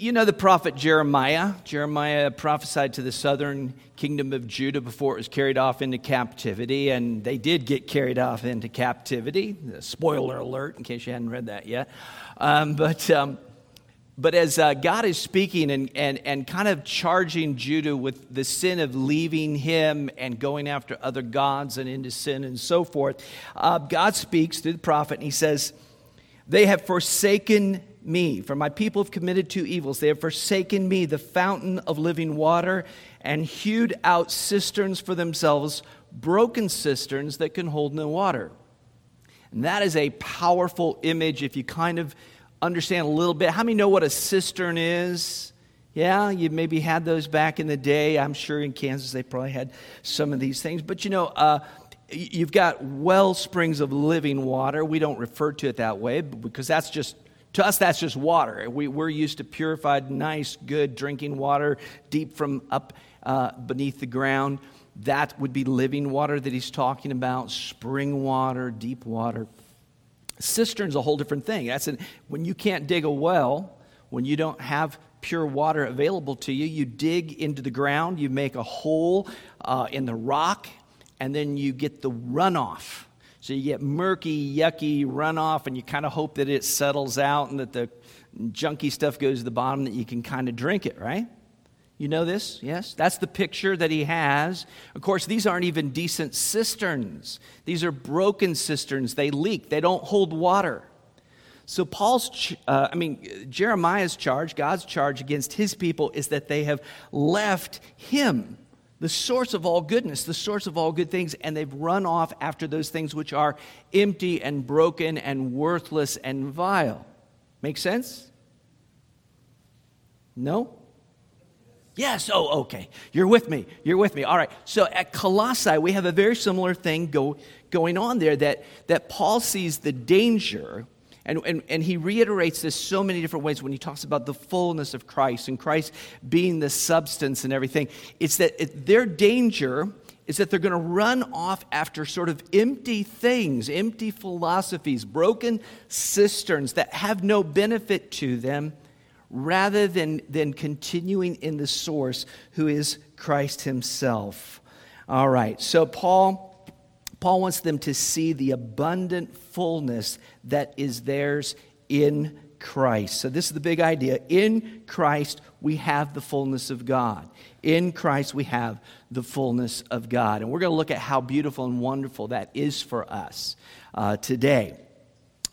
you know the prophet Jeremiah. Jeremiah prophesied to the southern kingdom of Judah before it was carried off into captivity, and they did get carried off into captivity. Spoiler alert, in case you hadn't read that yet. Um, but, um, but as uh, God is speaking and, and, and kind of charging Judah with the sin of leaving him and going after other gods and into sin and so forth, uh, God speaks through the prophet, and he says, They have forsaken me, for my people have committed two evils. They have forsaken me, the fountain of living water, and hewed out cisterns for themselves, broken cisterns that can hold no water. And that is a powerful image if you kind of understand a little bit. How many know what a cistern is? Yeah, you maybe had those back in the day. I'm sure in Kansas they probably had some of these things. But you know, uh, you've got well springs of living water. We don't refer to it that way because that's just to us, that's just water. We, we're used to purified, nice, good drinking water deep from up uh, beneath the ground. That would be living water that he's talking about, spring water, deep water. Cistern's a whole different thing. That's an, when you can't dig a well, when you don't have pure water available to you, you dig into the ground, you make a hole uh, in the rock, and then you get the runoff so you get murky, yucky runoff, and you kind of hope that it settles out and that the junky stuff goes to the bottom that you can kind of drink it, right? You know this? Yes? That's the picture that he has. Of course, these aren't even decent cisterns. These are broken cisterns. They leak, they don't hold water. So, Paul's, uh, I mean, Jeremiah's charge, God's charge against his people is that they have left him the source of all goodness, the source of all good things, and they've run off after those things which are empty and broken and worthless and vile. Make sense? No? Yes. Oh, okay. You're with me. You're with me. All right. So at Colossae, we have a very similar thing go, going on there that, that Paul sees the danger and, and, and he reiterates this so many different ways when he talks about the fullness of Christ and Christ being the substance and everything. It's that it, their danger is that they're going to run off after sort of empty things, empty philosophies, broken cisterns that have no benefit to them, rather than, than continuing in the source who is Christ Himself. All right, so Paul Paul wants them to see the abundant fullness that is theirs in Christ. So, this is the big idea. In Christ, we have the fullness of God. In Christ, we have the fullness of God. And we're going to look at how beautiful and wonderful that is for us uh, today.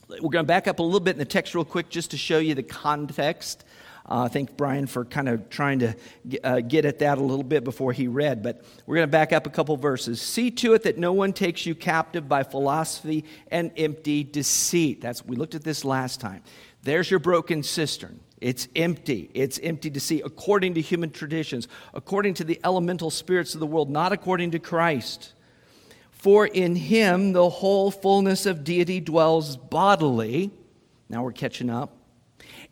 We're going to back up a little bit in the text, real quick, just to show you the context uh, thank Brian for kind of trying to uh, get at that a little bit before he read. But we're going to back up a couple verses. See to it that no one takes you captive by philosophy and empty deceit. That's we looked at this last time. There's your broken cistern. It's empty. It's empty deceit according to human traditions, according to the elemental spirits of the world, not according to Christ. For in him the whole fullness of deity dwells bodily. Now we're catching up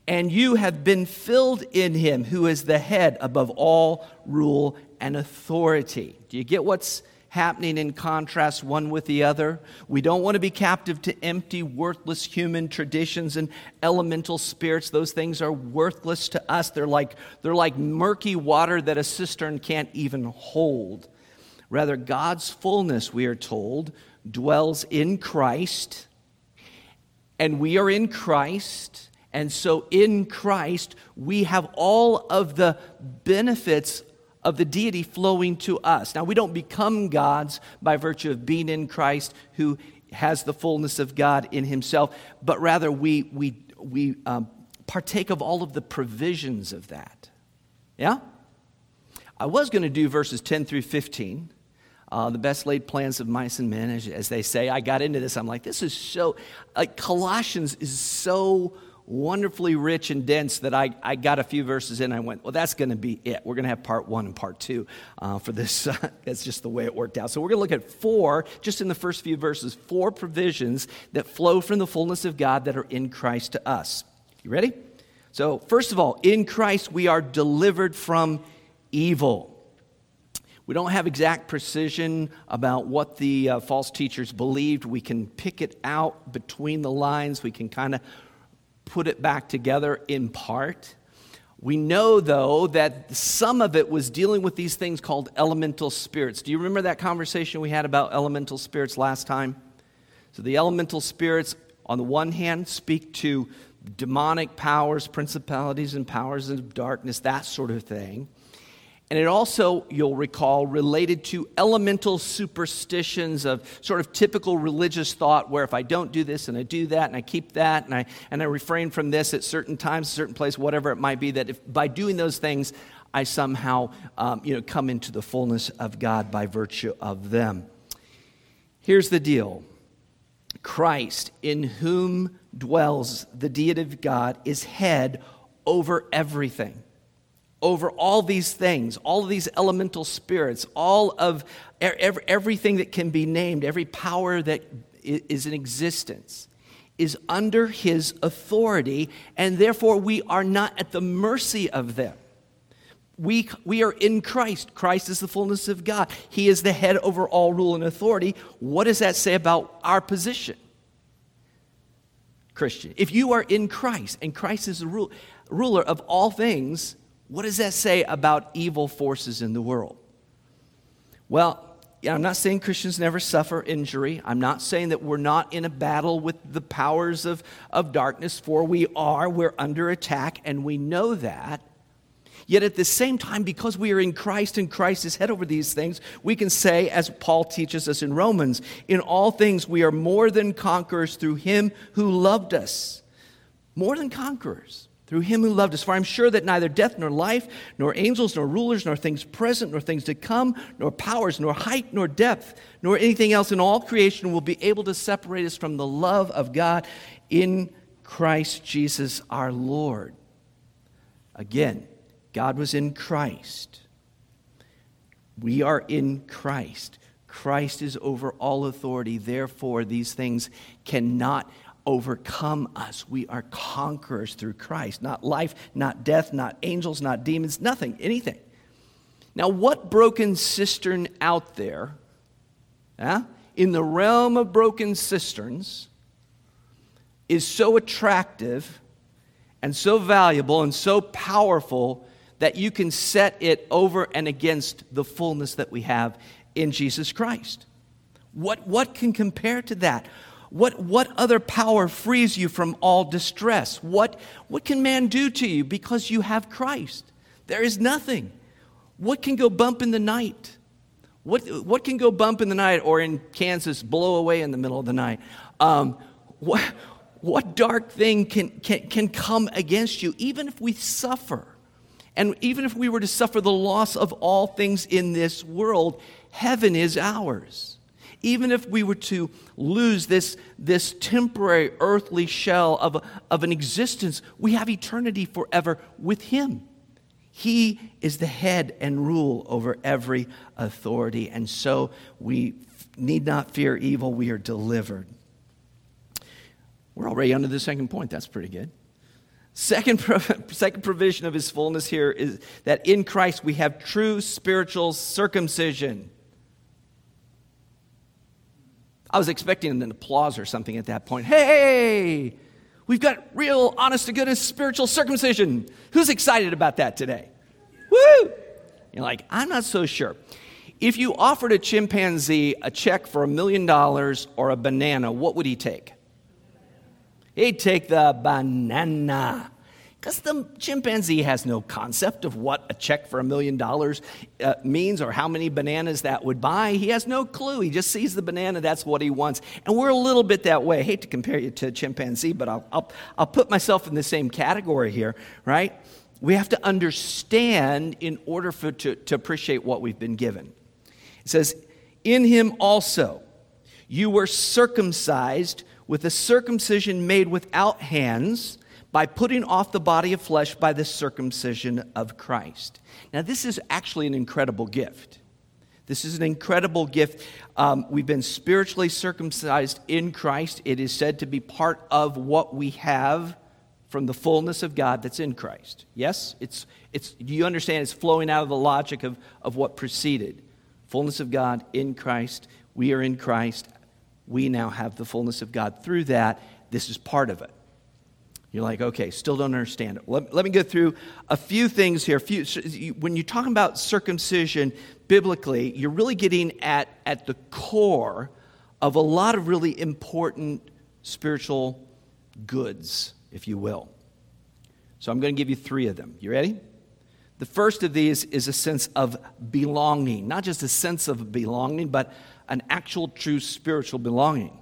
and you have been filled in him who is the head above all rule and authority. Do you get what's happening in contrast one with the other? We don't want to be captive to empty, worthless human traditions and elemental spirits. Those things are worthless to us. They're like, they're like murky water that a cistern can't even hold. Rather, God's fullness, we are told, dwells in Christ, and we are in Christ and so in Christ, we have all of the benefits of the deity flowing to us. Now, we don't become gods by virtue of being in Christ, who has the fullness of God in himself, but rather we, we, we um, partake of all of the provisions of that. Yeah? I was going to do verses 10 through 15. Uh, the best laid plans of mice and men, as, as, they say. I got into this. I'm like, this is so, like, Colossians is so wonderfully rich and dense that I, I got a few verses in. I went, well, that's going to be it. We're going to have part one and part two uh, for this. that's just the way it worked out. So we're going to look at four, just in the first few verses, four provisions that flow from the fullness of God that are in Christ to us. You ready? So, first of all, in Christ we are delivered from evil. We don't have exact precision about what the uh, false teachers believed. We can pick it out between the lines. We can kind of put it back together in part. We know, though, that some of it was dealing with these things called elemental spirits. Do you remember that conversation we had about elemental spirits last time? So, the elemental spirits, on the one hand, speak to demonic powers, principalities, and powers of darkness, that sort of thing. And it also, you'll recall, related to elemental superstitions of sort of typical religious thought where if I don't do this and I do that and I keep that and I, and I refrain from this at certain times, certain place, whatever it might be, that if by doing those things, I somehow um, you know, come into the fullness of God by virtue of them. Here's the deal Christ, in whom dwells the deity of God, is head over everything over all these things, all of these elemental spirits, all of everything that can be named, every power that is in existence is under his authority, and therefore we are not at the mercy of them. We, we are in Christ. Christ is the fullness of God. He is the head over all rule and authority. What does that say about our position? Christian. If you are in Christ and Christ is the rule, ruler of all things, what does that say about evil forces in the world? Well, yeah, I'm not saying Christians never suffer injury. I'm not saying that we're not in a battle with the powers of, of darkness, for we are. We're under attack, and we know that. Yet at the same time, because we are in Christ and Christ is head over these things, we can say, as Paul teaches us in Romans, in all things we are more than conquerors through him who loved us. More than conquerors through him who loved us. For I'm sure that neither death nor life, nor angels, nor rulers, nor things present, nor things to come, nor powers, nor height, nor depth, nor anything else in all creation will be able to separate us from the love of God in Christ Jesus our Lord. Again, God was in Christ. We are in Christ. Christ is over all authority. Therefore, these things cannot overcome us. We are conquerors through Christ. Not life, not death, not angels, not demons, nothing, anything. Now, what broken cistern out there, in the realm of broken cisterns, is so attractive and so valuable and so powerful that you can set it over and against the fullness that we have in Jesus Christ? What, what can compare to that? What, what other power frees you from all distress? What, what can man do to you because you have Christ? There is nothing. What can go bump in the night? What, what can go bump in the night or in Kansas blow away in the middle of the night? Um, what, what dark thing can, can, can come against you, even if we suffer? And even if we were to suffer the loss of all things in this world, heaven is ours even if we were to lose this, this temporary earthly shell of, of an existence, we have eternity forever with Him. He is the head and rule over every authority, and so we need not fear evil, we are delivered. We're already under the second point. That's pretty good. Second, second provision of his fullness here is that in Christ we have true spiritual circumcision. I was expecting an applause or something at that point. Hey, we've got real, honest to goodness spiritual circumcision. Who's excited about that today? Woo! You're like, I'm not so sure. If you offered a chimpanzee a check for a million dollars or a banana, what would he take? He'd take the banana. Because the chimpanzee has no concept of what a check for a million dollars uh, means or how many bananas that would buy. He has no clue. He just sees the banana, that's what he wants. And we're a little bit that way. I hate to compare you to a chimpanzee, but I'll, I'll, I'll put myself in the same category here, right? We have to understand in order for, to, to appreciate what we've been given. It says, In him also you were circumcised with a circumcision made without hands by putting off the body of flesh by the circumcision of Christ. Now, this is actually an incredible gift. This is an incredible gift. Um, we've been spiritually circumcised in Christ. It is said to be part of what we have from the fullness of God that's in Christ. Yes? It's, it's, do you understand? It's flowing out of the logic of, of what preceded. Fullness of God in Christ. We are in Christ. We now have the fullness of God through that. This is part of it. You're like, okay, still don't understand it. Let, let me go through a few things here. Few, when you're talking about circumcision biblically, you're really getting at, at the core of a lot of really important spiritual goods, if you will. So I'm going to give you three of them. You ready? The first of these is a sense of belonging, not just a sense of belonging, but an actual, true spiritual belonging.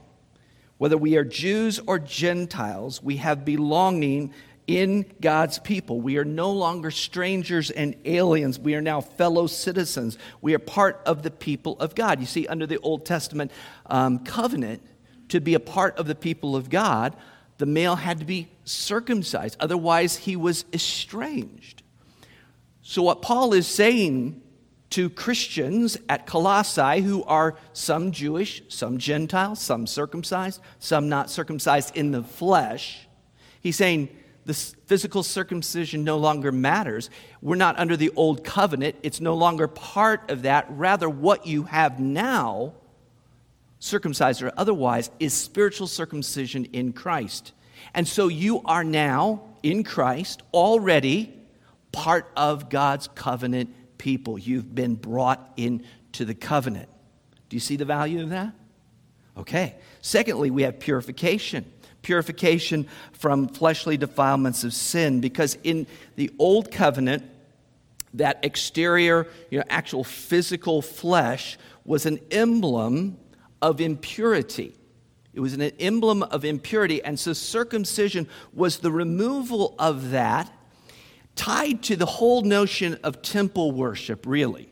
Whether we are Jews or Gentiles, we have belonging in God's people. We are no longer strangers and aliens. We are now fellow citizens. We are part of the people of God. You see, under the Old Testament um, covenant, to be a part of the people of God, the male had to be circumcised. Otherwise, he was estranged. So, what Paul is saying to Christians at Colossae, who are some Jewish, some Gentile, some circumcised, some not circumcised in the flesh, he's saying the physical circumcision no longer matters. We're not under the old covenant, it's no longer part of that. Rather, what you have now, circumcised or otherwise, is spiritual circumcision in Christ. And so you are now in Christ already part of God's covenant people. You've been brought into the covenant. Do you see the value of that? Okay. Secondly, we have purification. Purification from fleshly defilements of sin, because in the old covenant, that exterior, you know, actual physical flesh was an emblem of impurity. It was an emblem of impurity, and so circumcision was the removal of that tied to the whole notion of temple worship, really.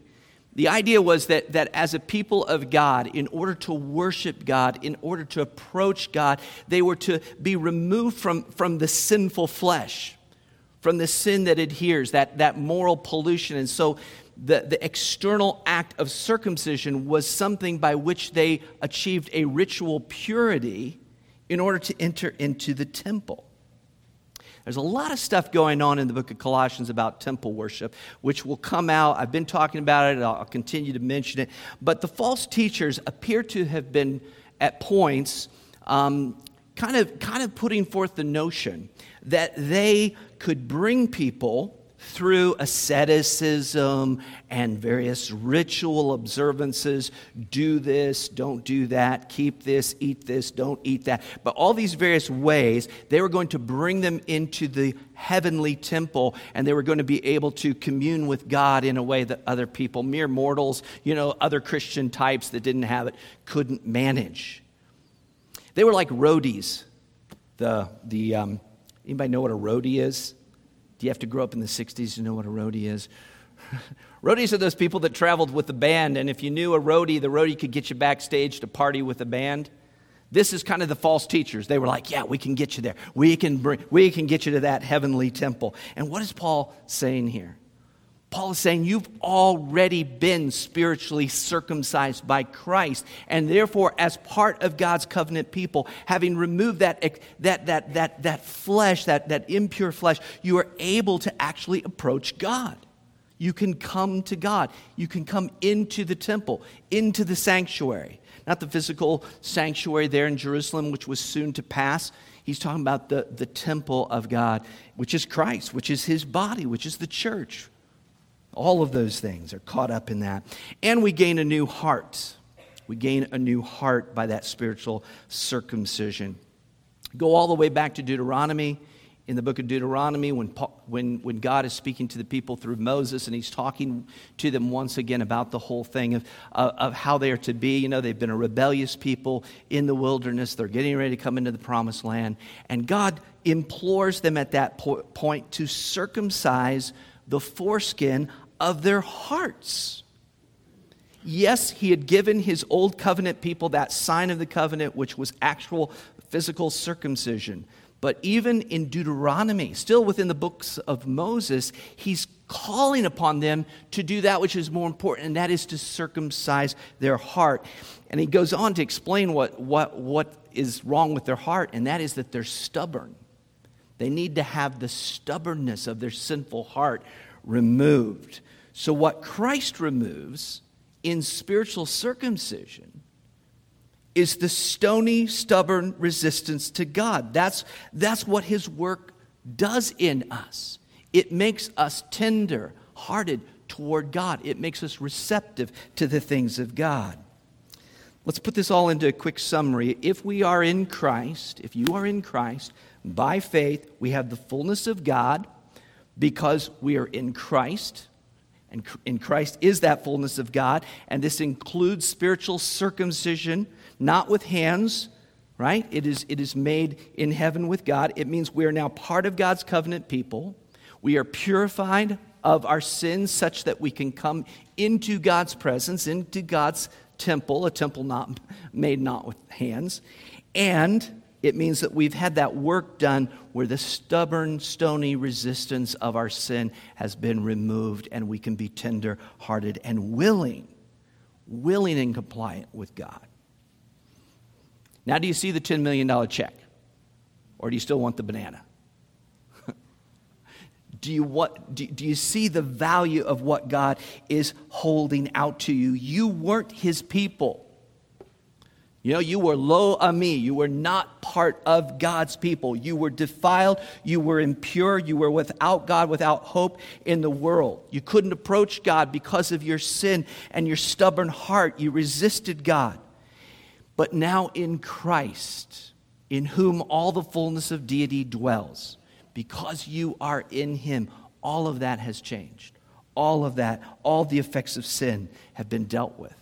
The idea was that, that as a people of God, in order to worship God, in order to approach God, they were to be removed from, from the sinful flesh, from the sin that adheres, that, that moral pollution. And so the, the external act of circumcision was something by which they achieved a ritual purity in order to enter into the temple. There's a lot of stuff going on in the book of Colossians about temple worship, which will come out. I've been talking about it, I'll continue to mention it. But the false teachers appear to have been, at points, um, kind, of, kind of putting forth the notion that they could bring people through asceticism and various ritual observances do this, don't do that, keep this, eat this, don't eat that. But all these various ways, they were going to bring them into the heavenly temple and they were going to be able to commune with God in a way that other people, mere mortals, you know, other Christian types that didn't have it, couldn't manage. They were like roadies. The, the, um, anybody know what a roadie is? Do you have to grow up in the 60s to know what a roadie is? Roadies are those people that traveled with the band, and if you knew a roadie, the roadie could get you backstage to party with the band. This is kind of the false teachers. They were like, "Yeah, we can get you there. We can bring, we can get you to that heavenly temple." And what is Paul saying here? Paul is saying you've already been spiritually circumcised by Christ, and therefore, as part of God's covenant people, having removed that, that, that, that, that flesh, that, that impure flesh, you are able to actually approach God. You can come to God. You can come into the temple, into the sanctuary. Not the physical sanctuary there in Jerusalem, which was soon to pass. He's talking about the, the temple of God, which is Christ, which is his body, which is the church all of those things are caught up in that. And we gain a new heart. We gain a new heart by that spiritual circumcision. Go all the way back to Deuteronomy. In the book of Deuteronomy, when, when, when God is speaking to the people through Moses and he's talking to them once again about the whole thing of, uh, of how they are to be. You know, they've been a rebellious people in the wilderness, they're getting ready to come into the promised land. And God implores them at that po- point to circumcise the foreskin of their hearts. Yes, he had given his old covenant people that sign of the covenant, which was actual physical circumcision. But even in Deuteronomy, still within the books of Moses, he's calling upon them to do that which is more important, and that is to circumcise their heart. And he goes on to explain what, what, what is wrong with their heart, and that is that they're stubborn. They need to have the stubbornness of their sinful heart removed. So, what Christ removes in spiritual circumcision is the stony, stubborn resistance to God. That's, that's what his work does in us. It makes us tender hearted toward God, it makes us receptive to the things of God. Let's put this all into a quick summary. If we are in Christ, if you are in Christ, by faith, we have the fullness of God because we are in Christ. And in Christ is that fullness of God. And this includes spiritual circumcision, not with hands, right? It is, it is made in heaven with God. It means we are now part of God's covenant people. We are purified of our sins such that we can come into God's presence, into God's temple, a temple not made not with hands. And it means that we've had that work done where the stubborn, stony resistance of our sin has been removed and we can be tender hearted and willing, willing and compliant with God. Now, do you see the $10 million check? Or do you still want the banana? do, you what, do, do you see the value of what God is holding out to you? You weren't his people. You know, you were Lo-Ammi. You were not part of God's people. You were defiled. You were impure. You were without God, without hope in the world. You couldn't approach God because of your sin and your stubborn heart. You resisted God. But now in Christ, in whom all the fullness of deity dwells, because you are in Him, all of that has changed. All of that, all the effects of sin have been dealt with.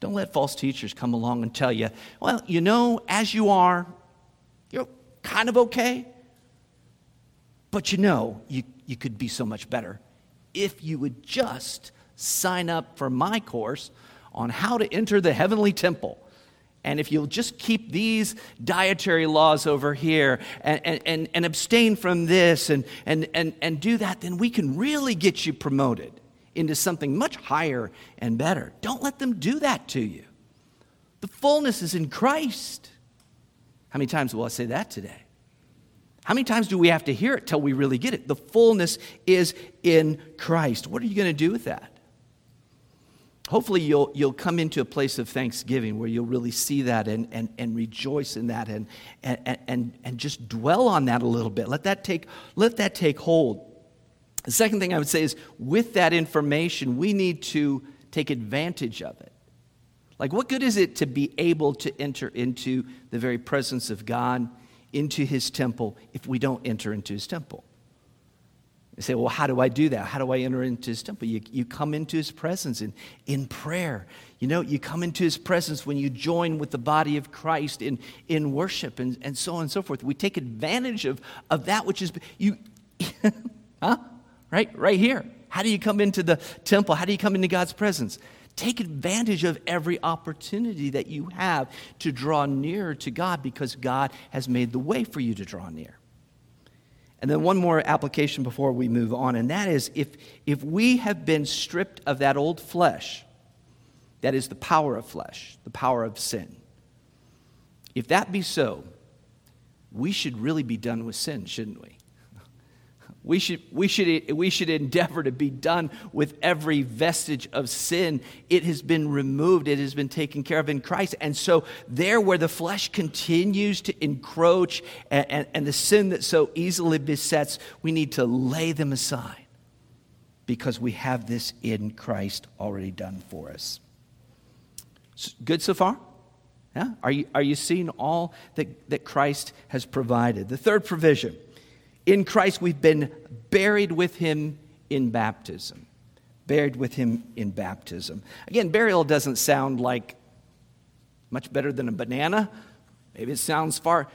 Don't let false teachers come along and tell you, well, you know, as you are, you're kind of okay. But you know, you, you could be so much better if you would just sign up for my course on how to enter the heavenly temple. And if you'll just keep these dietary laws over here and, and, and, abstain from this and, and, and, and do that, then we can really get you promoted into something much higher and better. Don't let them do that to you. The fullness is in Christ. How many times will I say that today? How many times do we have to hear it till we really get it? The fullness is in Christ. What are you going to do with that? hopefully you'll, you'll come into a place of thanksgiving where you'll really see that and, and, and rejoice in that and, and, and, and just dwell on that a little bit. Let that, take, let that take hold. The second thing I would say is with that information, we need to take advantage of it. Like, what good is it to be able to enter into the very presence of God, into his temple, if we don't enter into his temple? You say, well, how do I do that? How do I enter into his temple? You, you come into his presence in, in prayer. You know, you come into his presence when you join with the body of Christ in, in worship and, and so on and so forth. We take advantage of, of that which is, you, huh? Right? Right here. How do you come into the temple? How do you come into God's presence? Take advantage of every opportunity that you have to draw nearer to God because God has made the way for you to draw near. And then one more application before we move on, and that is if, if we have been stripped of that old flesh, that is the power of flesh, the power of sin. If that be so, we should really be done with sin, shouldn't we? We should, we, should, we should endeavor to be done with every vestige of sin. It has been removed, it has been taken care of in Christ. And so, there where the flesh continues to encroach and, and, and the sin that so easily besets, we need to lay them aside because we have this in Christ already done for us. Good so far? Yeah? Are, you, are you seeing all that, that Christ has provided? The third provision in Christ, we've been buried with him in baptism. Buried with him in baptism. Again, burial doesn't sound like much better than a banana. Maybe it sounds far.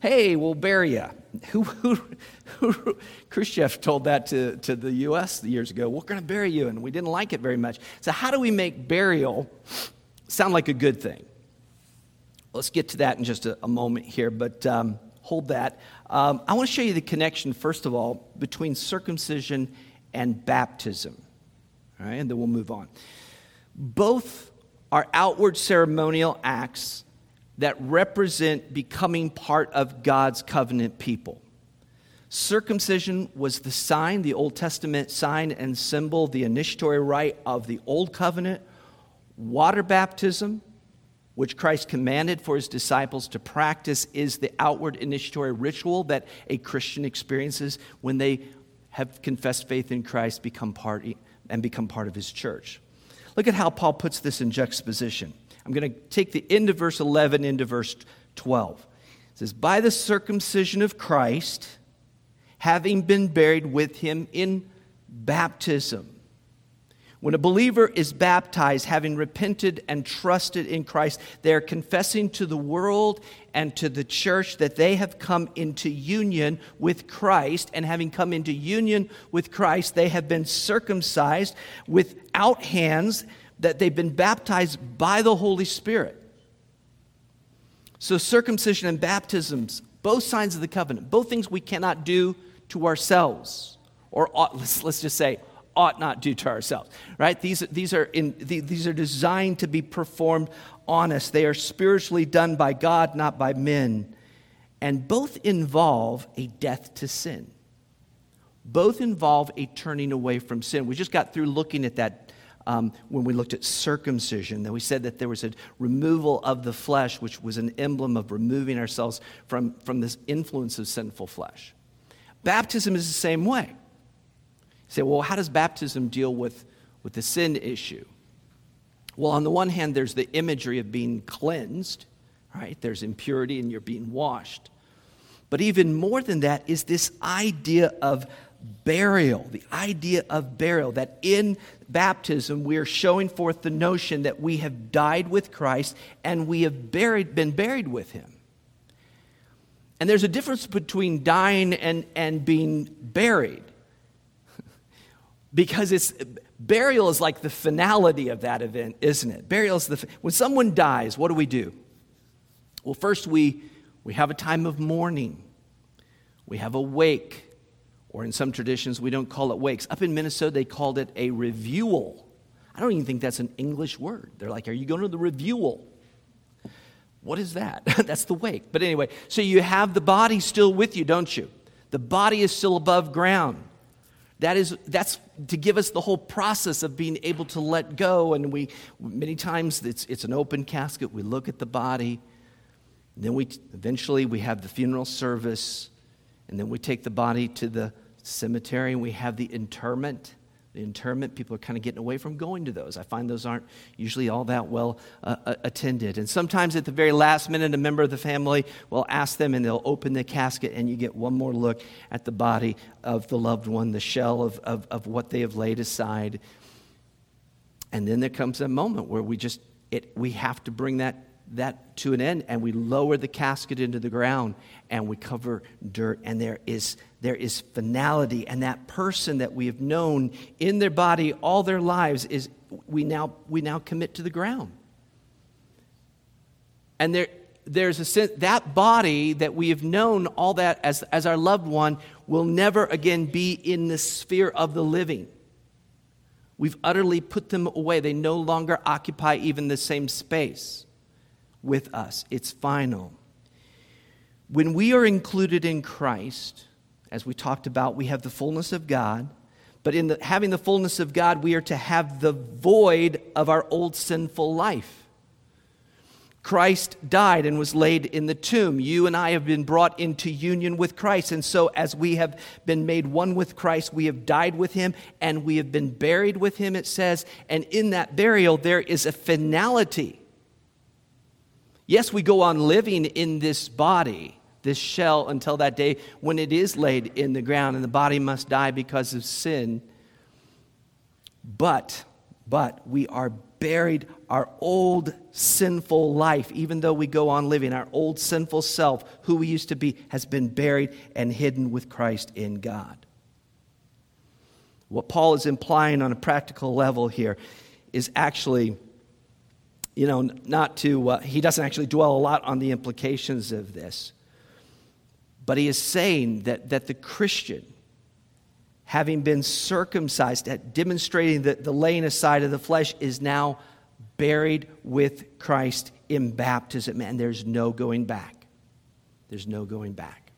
Hey, we'll bury you. Who, who, who, Khrushchev told that to, to the U.S. years ago. We're going to bury you, and we didn't like it very much. So, how do we make burial sound like a good thing? Let's get to that in just a, a moment here, but um, hold that. Um, I want to show you the connection, first of all, between circumcision and baptism. All right, and then we'll move on. Both are outward ceremonial acts that represent becoming part of God's covenant people. Circumcision was the sign, the Old Testament sign and symbol, the initiatory rite of the Old Covenant. Water baptism which Christ commanded for his disciples to practice, is the outward initiatory ritual that a Christian experiences when they have confessed faith in Christ become part, and become part of his church. Look at how Paul puts this in juxtaposition. I'm going to take the end of verse 11 into verse 12. It says, By the circumcision of Christ, having been buried with him in baptism. When a believer is baptized, having repented and trusted in Christ, they are confessing to the world and to the church that they have come into union with Christ. And having come into union with Christ, they have been circumcised without hands, that they've been baptized by the Holy Spirit. So, circumcision and baptisms, both signs of the covenant, both things we cannot do to ourselves, or let's, let's just say, ought not do to ourselves, right? These, these, are in, these are designed to be performed on us. They are spiritually done by God, not by men. And both involve a death to sin. Both involve a turning away from sin. We just got through looking at that um, when we looked at circumcision. That we said that there was a removal of the flesh, which was an emblem of removing ourselves from, from this influence of sinful flesh. Baptism is the same way. Say, well, how does baptism deal with, with the sin issue? Well, on the one hand, there's the imagery of being cleansed, right? There's impurity and you're being washed. But even more than that is this idea of burial, the idea of burial, that in baptism we are showing forth the notion that we have died with Christ and we have buried, been buried with him. And there's a difference between dying and, and being buried. Because it's burial is like the finality of that event, isn't it? Burial is the when someone dies, what do we do? Well, first we we have a time of mourning. We have a wake or in some traditions, we don't call it wakes. Up in Minnesota, they called it a reviewal. I don't even think that's an English word. They're like, Are you going to the reviewal? What is that? that's the wake. But anyway, so you have the body still with you, don't you? The body is still above ground. That is, that's to give us the whole process of being able to let go. And we, many times, it's, it's an open casket. We look at the body. Then we, eventually, we have the funeral service. And then we take the body to the cemetery and we have the interment. The interment, people are kind of getting away from going to those. I find those aren't usually all that well uh, uh, attended. And sometimes at the very last minute, a member of the family will ask them and they'll open the casket and you get one more look at the body of the loved one, the shell of, of, of what they have laid aside. And then there comes a moment where we just, it, we have to bring that that to an end and we lower the casket into the ground and we cover dirt and there is there is finality and that person that we have known in their body all their lives is we now we now commit to the ground and there there's a sense that body that we have known all that as, as our loved one will never again be in the sphere of the living we've utterly put them away they no longer occupy even the same space with us. It's final. When we are included in Christ, as we talked about, we have the fullness of God. But in the, having the fullness of God, we are to have the void of our old sinful life. Christ died and was laid in the tomb. You and I have been brought into union with Christ. And so, as we have been made one with Christ, we have died with him and we have been buried with him, it says. And in that burial, there is a finality. Yes, we go on living in this body, this shell, until that day when it is laid in the ground and the body must die because of sin. But, but we are buried our old sinful life, even though we go on living, our old sinful self, who we used to be, has been buried and hidden with Christ in God. What Paul is implying on a practical level here is actually you know, not to, uh, he doesn't actually dwell a lot on the implications of this. But he is saying that, that the Christian, having been circumcised, at demonstrating that the laying aside of the flesh, is now buried with Christ in baptism. And there's no going back. There's no going back.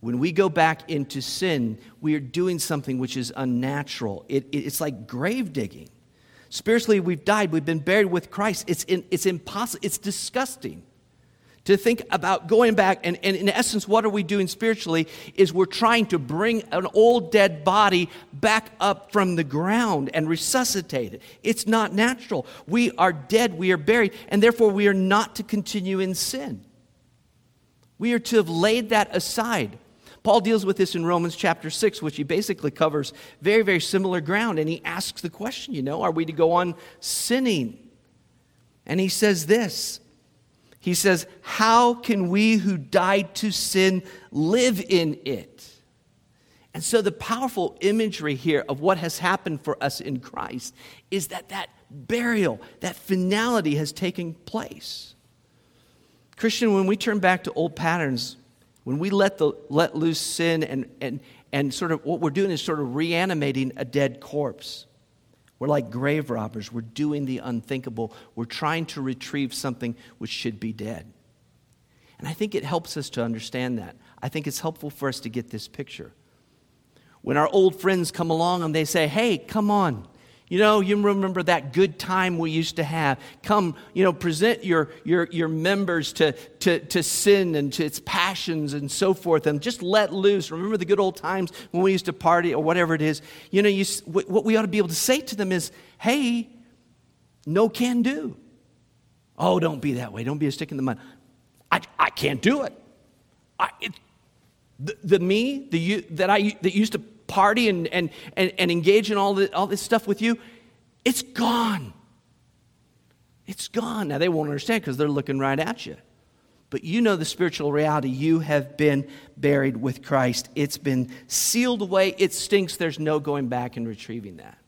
When we go back into sin, we are doing something which is unnatural. It, it's like grave digging. Spiritually, we've died. We've been buried with Christ. It's, in, it's impossible. It's disgusting to think about going back. And, and in essence, what are we doing spiritually? Is we're trying to bring an old dead body back up from the ground and resuscitate it. It's not natural. We are dead. We are buried. And therefore, we are not to continue in sin. We are to have laid that aside. Paul deals with this in Romans chapter 6, which he basically covers very, very similar ground. And he asks the question, you know, are we to go on sinning? And he says this He says, How can we who died to sin live in it? And so the powerful imagery here of what has happened for us in Christ is that that burial, that finality has taken place. Christian, when we turn back to old patterns, when we let, the, let loose sin and, and, and sort of what we're doing is sort of reanimating a dead corpse. We're like grave robbers. We're doing the unthinkable. We're trying to retrieve something which should be dead. And I think it helps us to understand that. I think it's helpful for us to get this picture. When our old friends come along and they say, hey, come on, you know, you remember that good time we used to have. Come, you know, present your, your, your members to, to, to sin and to its passions and so forth, and just let loose. Remember the good old times when we used to party or whatever it is. You know, you, what we ought to be able to say to them is, hey, no can do. Oh, don't be that way. Don't be a stick in the mud. I, I can't do it. I, it the, the me the you, that I that used to party and, and, and, and engage in all, the, all this stuff with you, it's gone. It's gone. Now, they won't understand because they're looking right at you. But you know the spiritual reality. You have been buried with Christ. It's been sealed away. It stinks. There's no going back and retrieving that.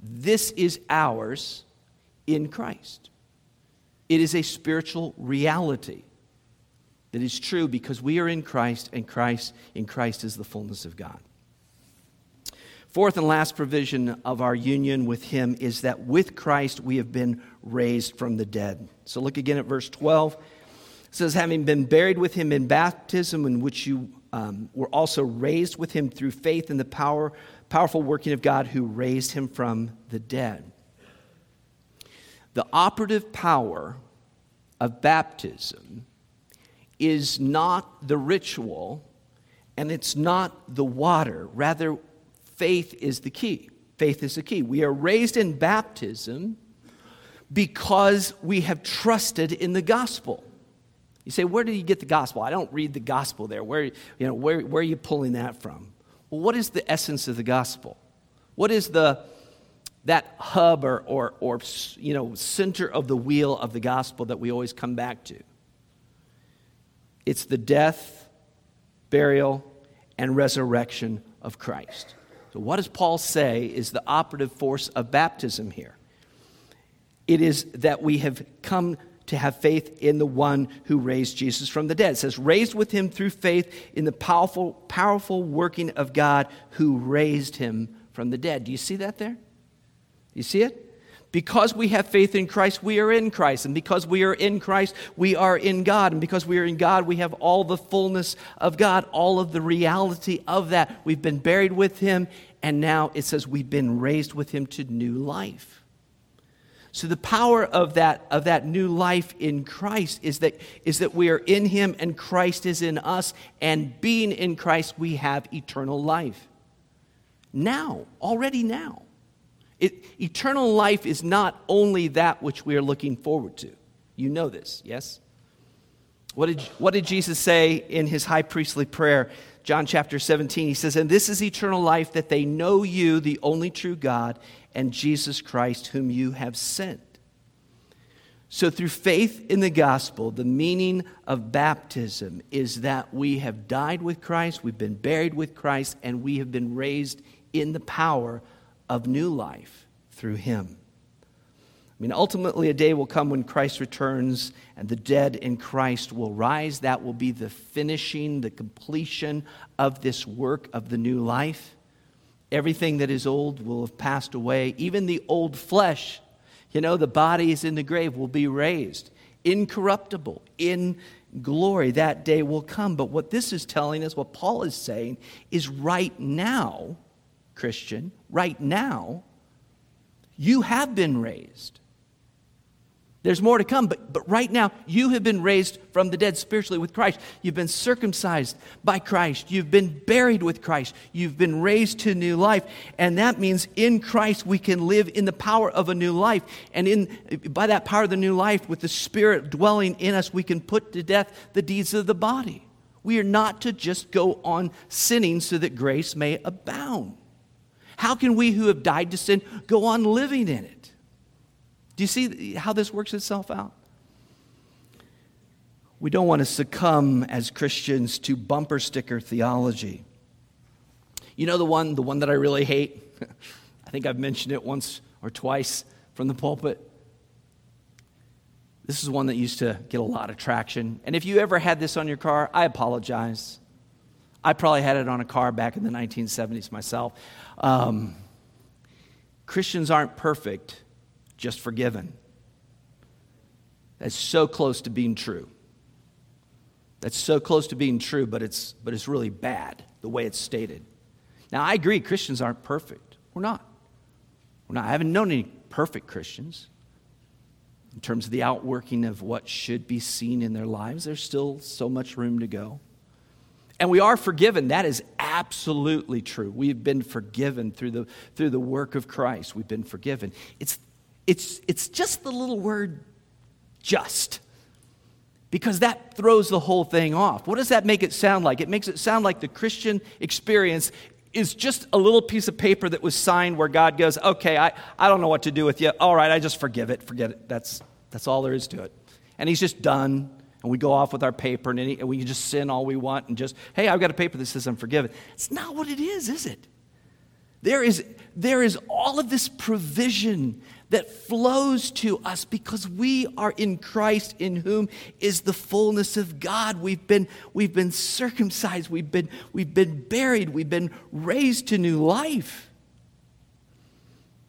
This is ours in Christ. It is a spiritual reality that is true because we are in Christ and Christ in Christ is the fullness of God. Fourth and last provision of our union with Him is that with Christ we have been raised from the dead. So look again at verse 12. It says, Having been buried with Him in baptism, in which you um, were also raised with Him through faith in the power, powerful working of God who raised Him from the dead. The operative power of baptism is not the ritual and it's not the water. Rather, faith is the key. Faith is the key. We are raised in baptism because we have trusted in the gospel. You say, where do you get the gospel? I don't read the gospel there. Where, you know, where, where are you pulling that from? Well, what is the essence of the gospel? What is the that hub or, or, or you know, center of the wheel of the gospel that we always come back to? It's the death, burial, and resurrection of Christ. So, what does Paul say is the operative force of baptism here? It is that we have come to have faith in the one who raised Jesus from the dead. It says, raised with him through faith in the powerful, powerful working of God who raised him from the dead. Do you see that there? You see it? Because we have faith in Christ, we are in Christ. And because we are in Christ, we are in God. And because we are in God, we have all the fullness of God, all of the reality of that. We've been buried with Him, and now it says we've been raised with Him to new life. So the power of that, of that new life in Christ is that, is that we are in Him and Christ is in us. And being in Christ, we have eternal life. Now, already now. It, eternal life is not only that which we are looking forward to. You know this, yes? What did, what did Jesus say in his high priestly prayer? John chapter 17, he says, And this is eternal life, that they know you, the only true God, and Jesus Christ, whom you have sent. So, through faith in the gospel, the meaning of baptism is that we have died with Christ, we've been buried with Christ, and we have been raised in the power of new life through him. I mean, ultimately, a day will come when Christ returns and the dead in Christ will rise. That will be the finishing, the completion of this work of the new life. Everything that is old will have passed away. Even the old flesh, you know, the bodies in the grave, will be raised, incorruptible, in glory. That day will come. But what this is telling us, what Paul is saying, is right now Christian, right now, You have been raised. There's more to come, but, but right now, you have been raised from the dead spiritually with Christ. You've been circumcised by Christ. You've been buried with Christ. You've been raised to new life. And that means in Christ, we can live in the power of a new life. And in, by that power of the new life, with the Spirit dwelling in us, we can put to death the deeds of the body. We are not to just go on sinning so that grace may abound. How can we who have died to sin go on living in it? Do you see how this works itself out? We don't want to succumb as Christians to bumper sticker theology. You know the one, the one that I really hate? I think I've mentioned it once or twice from the pulpit. This is one that used to get a lot of traction. And if you ever had this on your car, I apologize. I probably had it on a car back in the 1970s myself. Um, Christians aren't perfect, just forgiven. That's so close to being true. That's so close to being true, but it's, but it's really bad the way it's stated. Now, I agree, Christians aren't perfect. We're not. We're not. I haven't known any perfect Christians in terms of the outworking of what should be seen in their lives. There's still so much room to go. And we are forgiven. That is absolutely true. We've been forgiven through the, through the work of Christ. We've been forgiven. It's it's, it's just the little word just because that throws the whole thing off. What does that make it sound like? It makes it sound like the Christian experience is just a little piece of paper that was signed where God goes, okay, I, I don't know what to do with you. All right, I just forgive it. Forget it. That's, that's all there is to it. And He's just done. And we go off with our paper and, any, and we just sin all we want and just, hey, I've got a paper that says I'm forgiven. It's not what it is, is it? There is, there is all of this provision that flows to us because we are in Christ, in whom is the fullness of God. We've been, we've been circumcised, we've been, we've been buried, we've been raised to new life.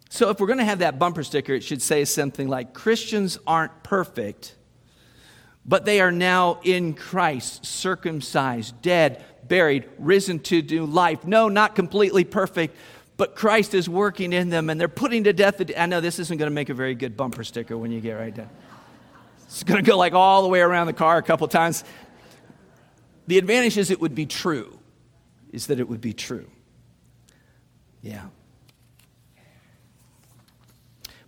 So, if we're going to have that bumper sticker, it should say something like Christians aren't perfect, but they are now in Christ, circumcised, dead, buried, risen to new life. No, not completely perfect, but Christ is working in them and they're putting to death. The, I know this isn't going to make a very good bumper sticker when you get right down. It's going to go like all the way around the car a couple times. The advantage is it would be true, is that it would be true. Yeah.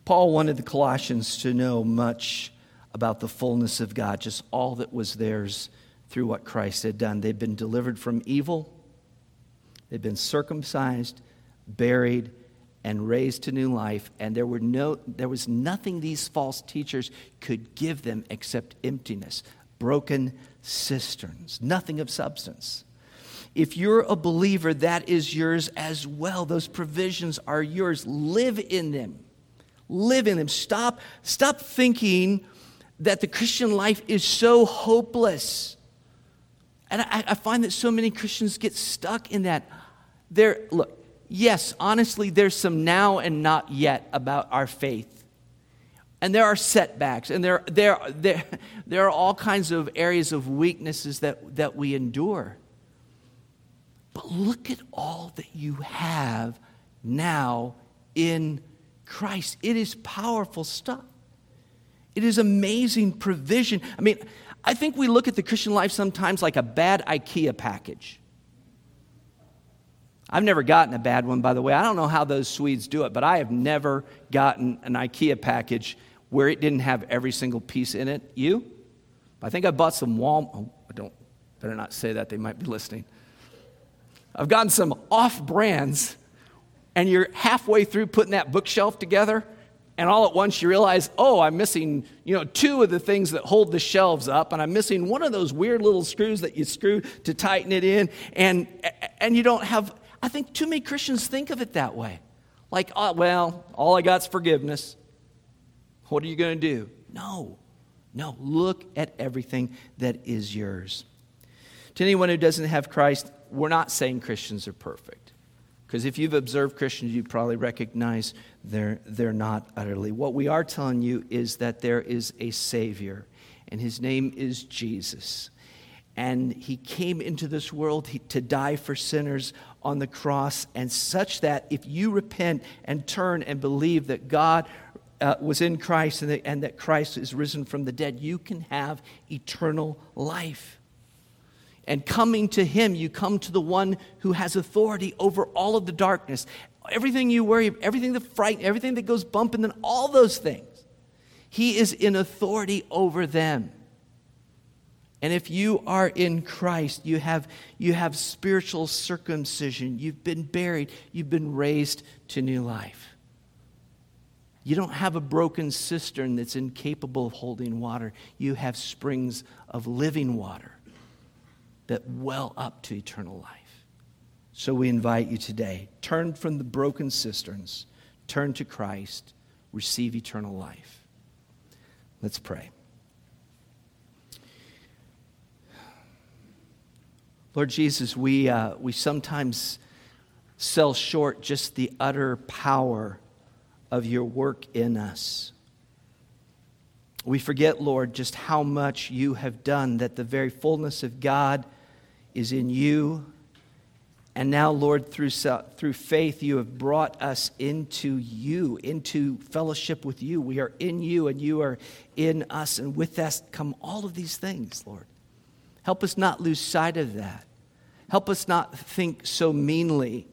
Paul wanted the Colossians to know much about the fullness of God, just all that was theirs through what Christ had done. They'd been delivered from evil, they'd been circumcised, buried, and raised to new life, and there, were no, there was nothing these false teachers could give them except emptiness, broken cisterns, nothing of substance. If you're a believer, that is yours as well. Those provisions are yours. Live in them. Live in them. Stop, stop thinking that the Christian life is so hopeless. And I, I find that so many Christians get stuck in that. They're, look, yes, honestly, there's some now and not yet about our faith. And there are setbacks, and there, there, there, there are all kinds of areas of weaknesses that, that we endure. But look at all that you have now in Christ. It is powerful stuff. It is amazing provision. I mean, I think we look at the Christian life sometimes like a bad IKEA package. I've never gotten a bad one, by the way. I don't know how those Swedes do it, but I have never gotten an IKEA package where it didn't have every single piece in it. You? I think I bought some Walmart. Oh, I don't, better not say that. They might be listening. I've gotten some off brands, and you're halfway through putting that bookshelf together, and all at once you realize, oh, I'm missing, you know, two of the things that hold the shelves up, and I'm missing one of those weird little screws that you screw to tighten it in, and and you don't have I think too many Christians think of it that way. Like, oh, well, all I got is forgiveness. What are you going to do? No, no. Look at everything that is yours. To anyone who doesn't have Christ, we're not saying Christians are perfect. Because if you've observed Christians, you probably recognize they're, they're not utterly. What we are telling you is that there is a Savior, and his name is Jesus and he came into this world to die for sinners on the cross, and such that if you repent and turn and believe that God uh, was in Christ and that, and that Christ is risen from the dead, you can have eternal life. And coming to Him, you come to the one who has authority over all of the darkness. Everything you worry, everything that frighten, everything that goes bump, and then all those things. He is in authority over them. And if you are in Christ, you have, you have spiritual circumcision. You've been buried. You've been raised to new life. You don't have a broken cistern that's incapable of holding water. You have springs of living water that well up to eternal life. So we invite you today turn from the broken cisterns, turn to Christ, receive eternal life. Let's pray. Lord Jesus, we, uh, we sometimes sell short just the utter power of your work in us. We forget, Lord, just how much you have done, that the very fullness of God is in you. And now, Lord, through, through faith, you have brought us into you, into fellowship with you. We are in you, and you are in us. And with us come all of these things, Lord. Help us not lose sight of that. Help us not think so meanly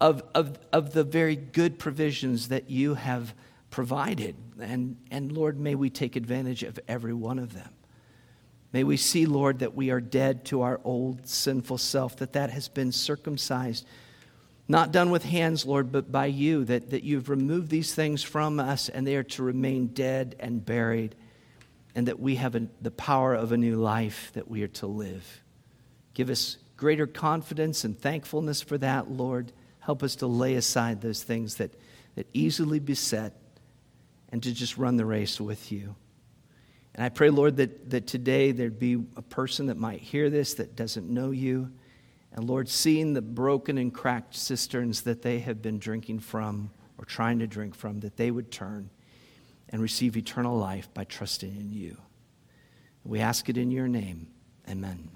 of, of, of the very good provisions that you have provided. And, and Lord, may we take advantage of every one of them. May we see, Lord, that we are dead to our old sinful self, that that has been circumcised, not done with hands, Lord, but by you, that, that you've removed these things from us and they are to remain dead and buried, and that we have a, the power of a new life that we are to live. Give us greater confidence and thankfulness for that, Lord. Help us to lay aside those things that, that easily beset and to just run the race with you. And I pray, Lord, that, that today there'd be a person that might hear this that doesn't know you. And Lord, seeing the broken and cracked cisterns that they have been drinking from or trying to drink from, that they would turn and receive eternal life by trusting in you. We ask it in your name. Amen.